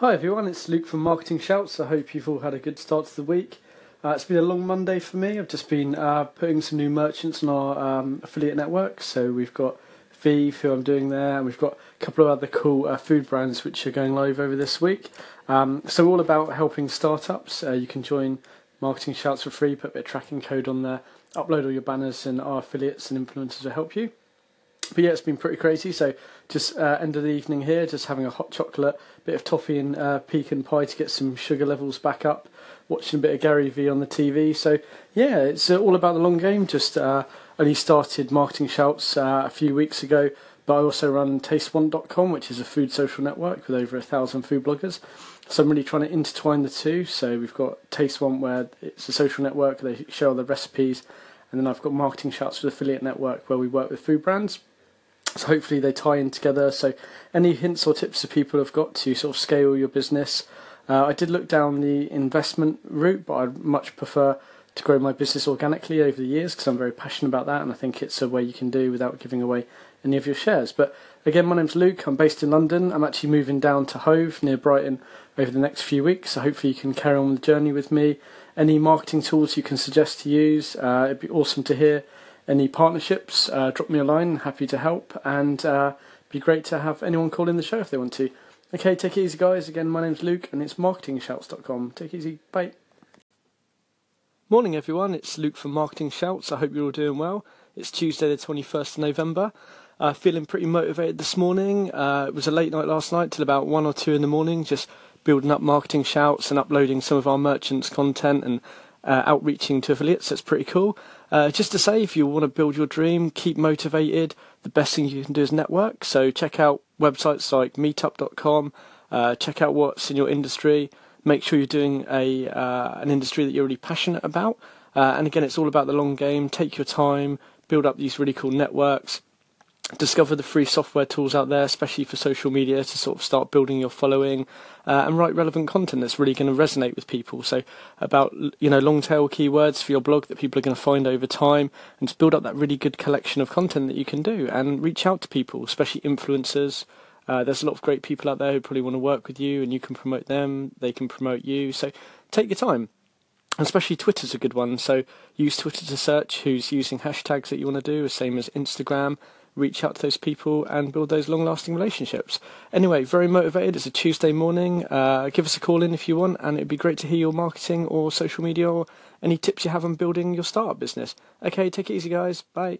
Hi everyone, it's Luke from Marketing Shouts. I hope you've all had a good start to the week. Uh, it's been a long Monday for me. I've just been uh, putting some new merchants on our um, affiliate network. So we've got Vive, who I'm doing there, and we've got a couple of other cool uh, food brands which are going live over this week. Um, so all about helping startups. Uh, you can join Marketing Shouts for free, put a bit of tracking code on there, upload all your banners, and our affiliates and influencers will help you but yeah, it's been pretty crazy. So just uh, end of the evening here, just having a hot chocolate, bit of toffee and uh, pecan pie to get some sugar levels back up. Watching a bit of Gary Vee on the TV. So yeah, it's uh, all about the long game. Just uh, only started marketing shouts uh, a few weeks ago, but I also run TasteOne.com, which is a food social network with over a thousand food bloggers. So I'm really trying to intertwine the two. So we've got Taste One, where it's a social network. They share all the recipes, and then I've got Marketing Shouts the affiliate network, where we work with food brands. So hopefully they tie in together. So any hints or tips that people have got to sort of scale your business? Uh, I did look down the investment route, but I'd much prefer to grow my business organically over the years because I'm very passionate about that, and I think it's a way you can do without giving away any of your shares. But again, my name's Luke. I'm based in London. I'm actually moving down to Hove near Brighton over the next few weeks. So hopefully you can carry on the journey with me. Any marketing tools you can suggest to use? Uh, it'd be awesome to hear any partnerships, uh, drop me a line. Happy to help, and uh, be great to have anyone call in the show if they want to. Okay, take it easy, guys. Again, my name's Luke, and it's marketingshouts.com. Take it easy. Bye. Morning, everyone. It's Luke from Marketing Shouts. I hope you're all doing well. It's Tuesday, the 21st of November. Uh, feeling pretty motivated this morning. Uh, it was a late night last night till about one or two in the morning, just building up marketing shouts and uploading some of our merchants' content and uh, outreaching to affiliates. That's pretty cool. Uh, just to say, if you want to build your dream, keep motivated, the best thing you can do is network. So check out websites like meetup.com, uh, check out what's in your industry, make sure you're doing a uh, an industry that you're really passionate about. Uh, and again, it's all about the long game. Take your time, build up these really cool networks, discover the free software tools out there, especially for social media, to sort of start building your following uh, and write relevant content that's really going to resonate with people. So about you know long tail keywords for your blog that people are going to find over time, and to build up that really good collection of content that you can do and reach out to people, especially influencers. Uh, there's a lot of great people out there who probably want to work with you, and you can promote them. They can promote you. So take your time especially Twitter's a good one. So use Twitter to search who's using hashtags that you want to do, the same as Instagram reach out to those people and build those long lasting relationships. Anyway, very motivated. It's a Tuesday morning. Uh, give us a call in if you want, and it'd be great to hear your marketing or social media or any tips you have on building your startup business. Okay, take it easy, guys. Bye.